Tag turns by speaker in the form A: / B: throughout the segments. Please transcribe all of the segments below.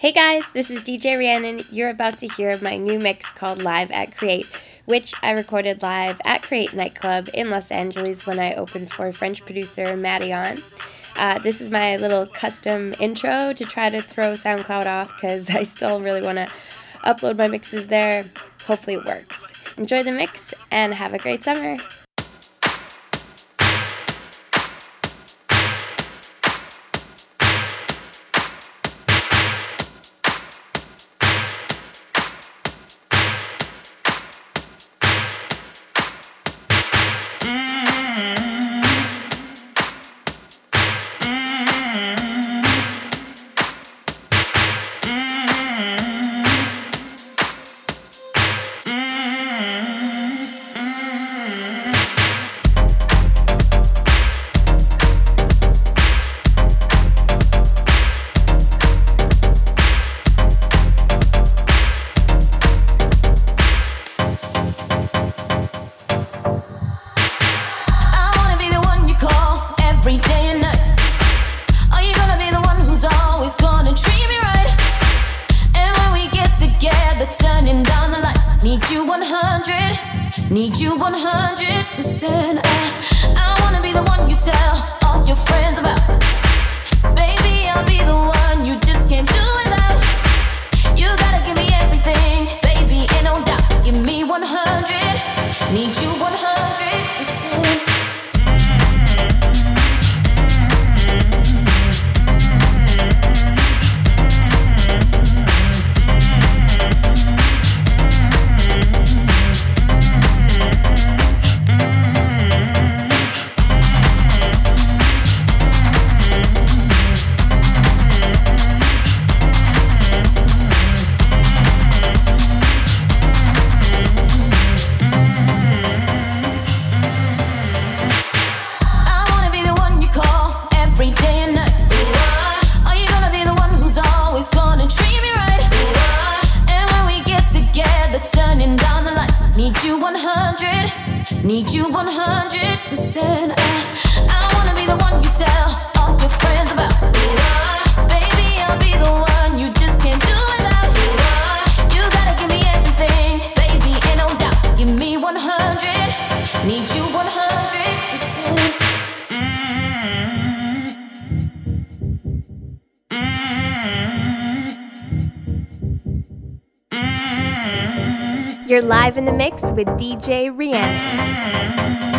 A: Hey guys, this is DJ Rhiannon. You're about to hear my new mix called Live at Create, which I recorded live at Create Nightclub in Los Angeles when I opened for French producer Madeon. Uh, this is my little custom intro to try to throw SoundCloud off because I still really want to upload my mixes there. Hopefully, it works. Enjoy the mix and have a great summer. You're live in the mix with DJ Rhiannon.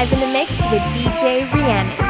B: Live in the mix with DJ Rhiannon.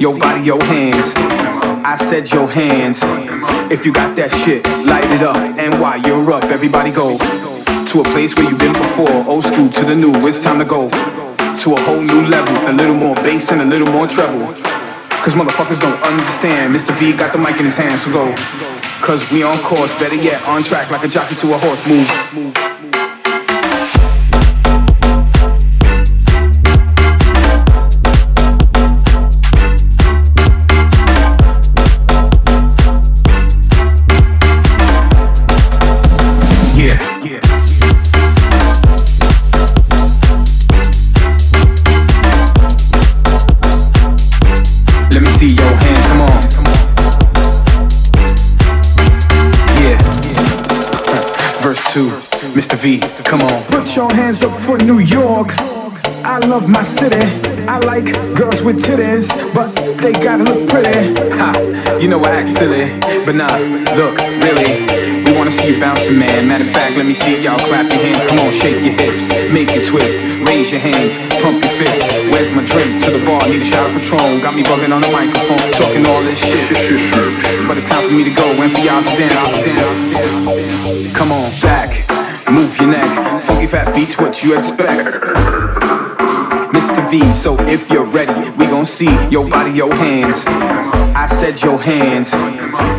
C: Your body, your hands. I said your hands. If you got that shit, light it up. And while you're up, everybody go to a place where you've been before. Old school to the new, it's time to go to a whole new level. A little more bass and a little more treble. Cause motherfuckers don't understand. Mr. V got the mic in his hand, so go. Cause we on course, better yet, on track like a jockey to a horse. Move. V, come on.
D: Put your hands up for New York. I love my city. I like girls with titties, but they gotta look pretty.
C: Ha, you know I act silly, but nah, look, really, we wanna see you bouncing, man. Matter of fact, let me see y'all clap your hands. Come on, shake your hips, make it twist, raise your hands, pump your fist. Where's my drink? To the bar, need a shot of Patron. Got me bugging on the microphone, talking all this shit. But it's time for me to go and for y'all to dance, to dance. Come on, back, move your neck. Funky fat beats, what you expect? Mr. V, so if you're ready, we gon' see your body, your hands. I said your hands.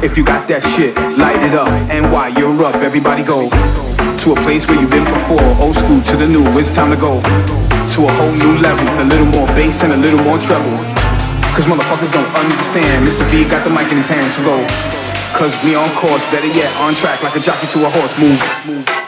C: If you got that shit, light it up. And while you're up, everybody go to a place where you've been before. Old school to the new, it's time to go to a whole new level. A little more bass and a little more treble. Cause motherfuckers don't understand. Mr. V got the mic in his hands, so go. Cause we on course, better yet, on track like a jockey to a horse. Move. Let's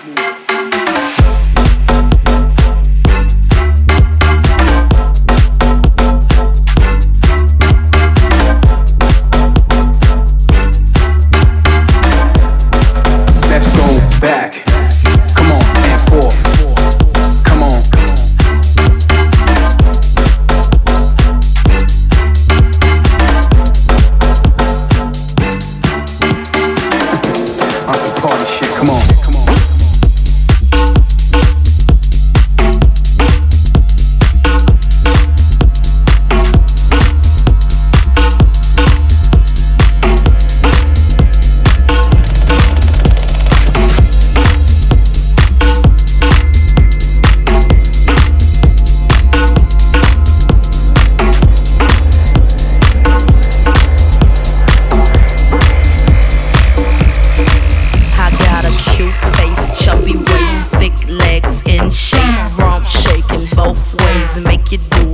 E: It's do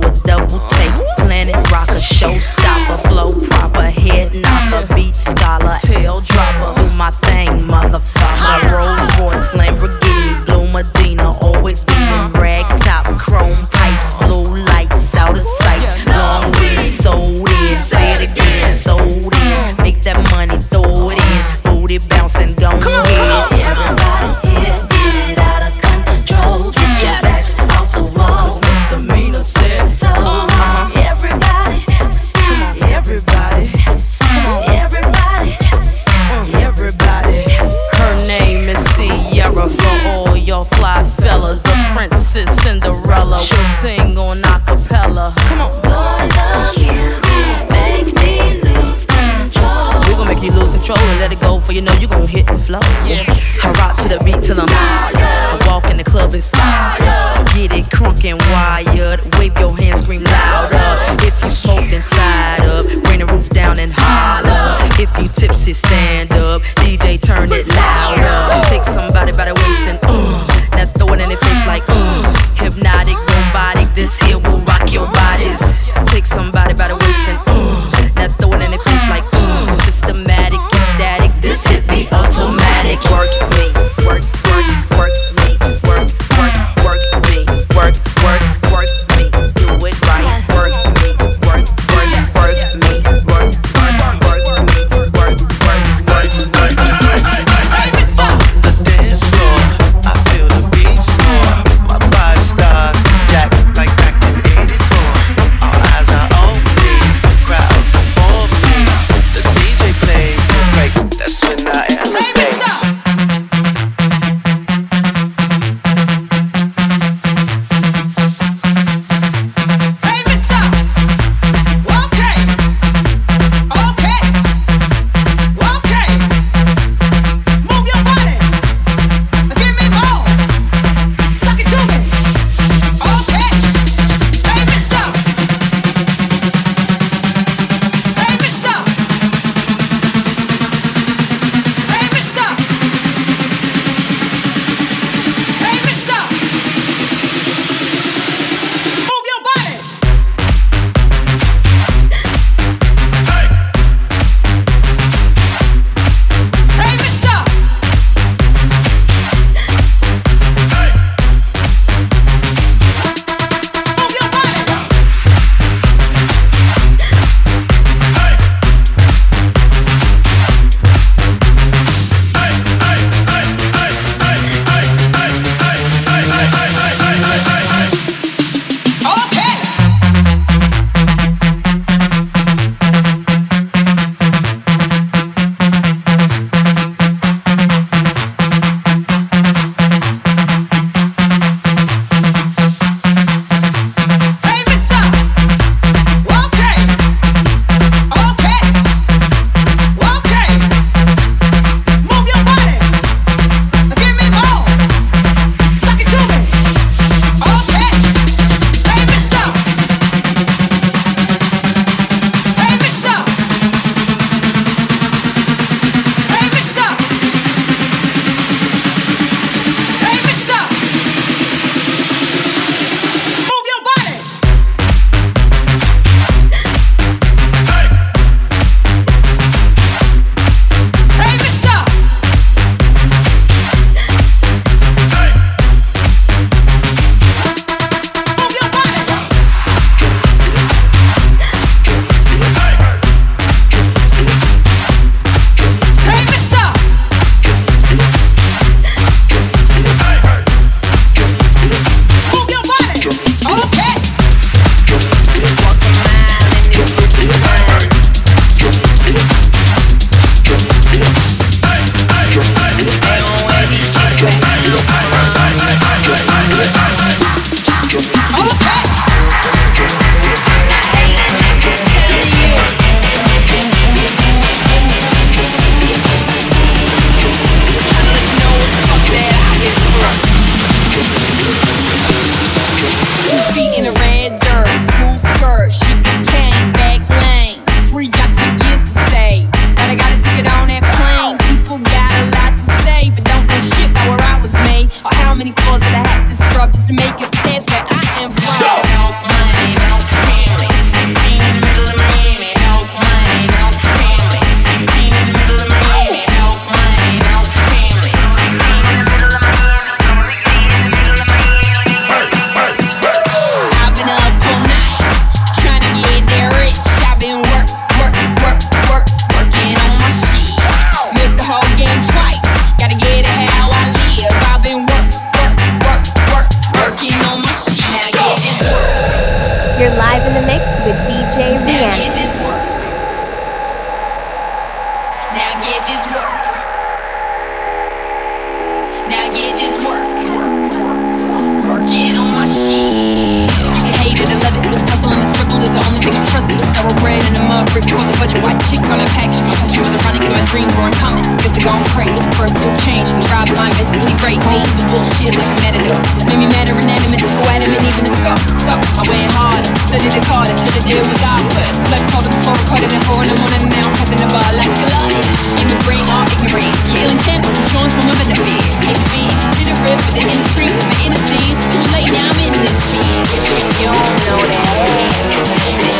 A: You're live in the mix with DJ
F: Now the the I trust it. Thoroughbred in the mud, brick, fuck a budget. White chick on a pack. She my she was running and my dreams weren't coming. Guess I gone crazy. First still change, we tried blind, basically break. Of the bullshit like a matador. Just made me mad or inanimate go at him and even a scope. So I went harder, studied the card until the deal was offered. Slept cold on the floor, recorded at four in the morning, now I'm passing the bar like a. In the brain, all ignorant. Your ill intent was insurance for my benefit. Hate to be considerate, but the industry to my inner scenes. Too late, now I'm in this bitch. You don't know that.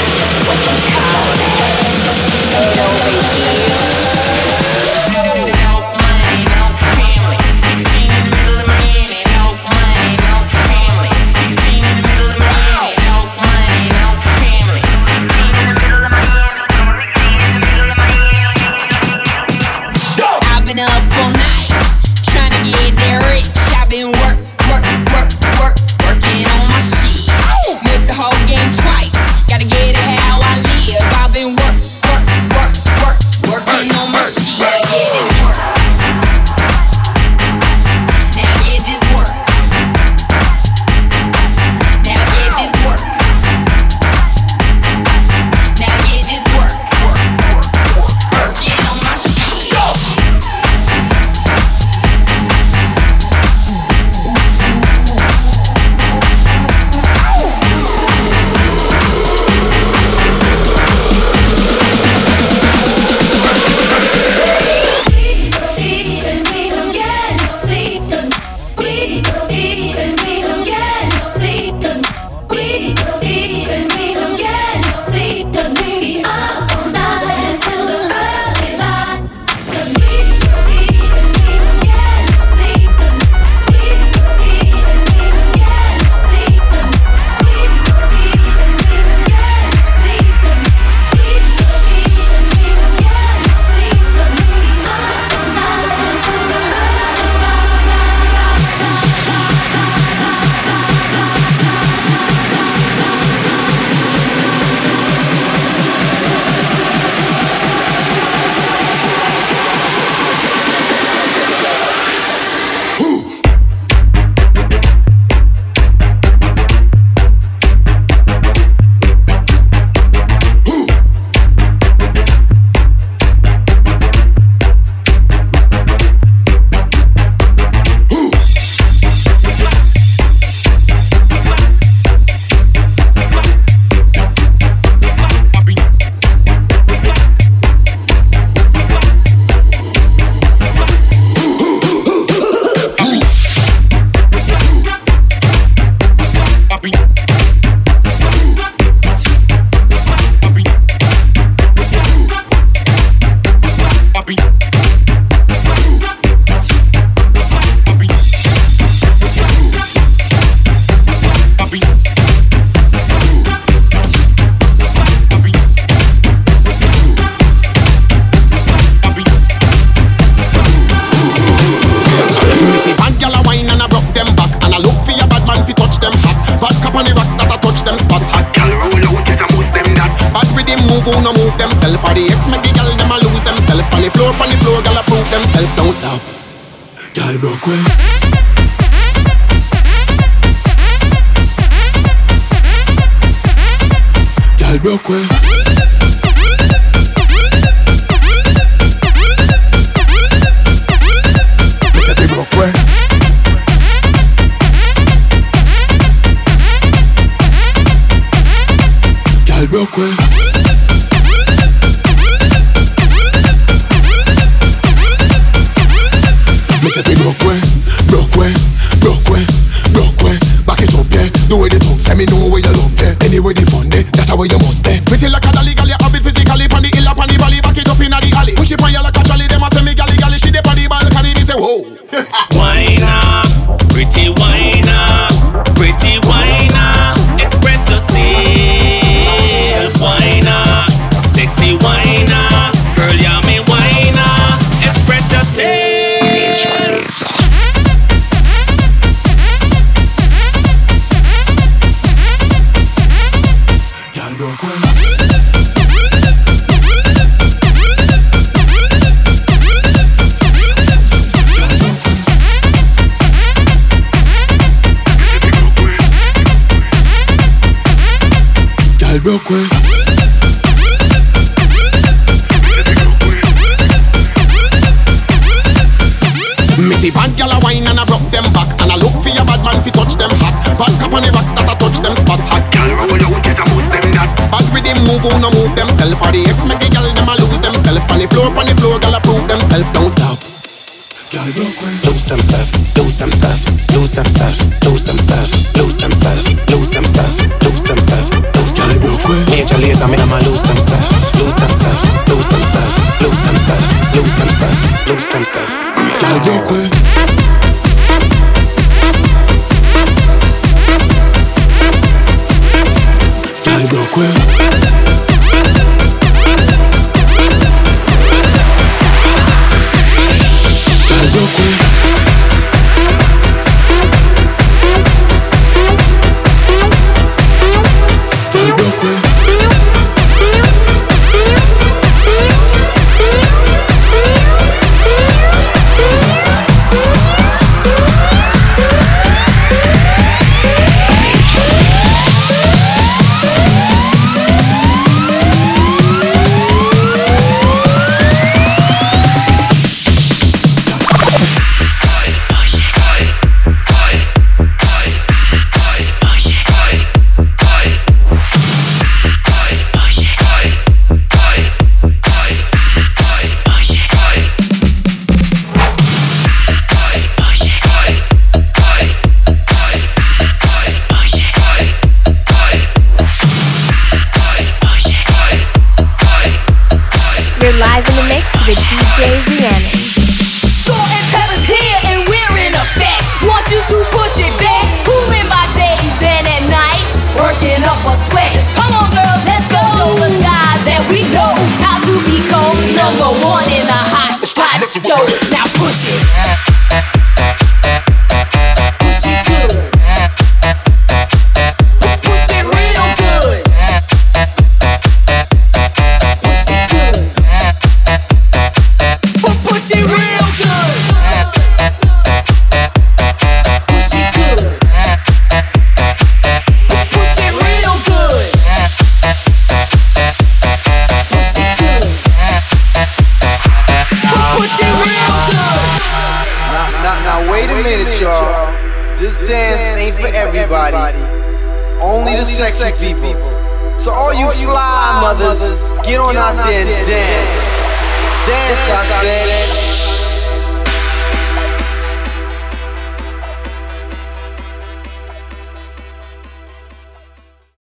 G: for the ex, make the gal them a lose themself. On the floor, on the floor, gal prove themself. Don't stop. Gal lose themself, lose themself, lose themself, lose themself, lose themself, lose themself, lose themself, lose gal broke way. Major Lazer, me I'ma lose themself, lose themself, lose themself, lose themself, lose themself, lose themself. Gal broke way. broke
A: well.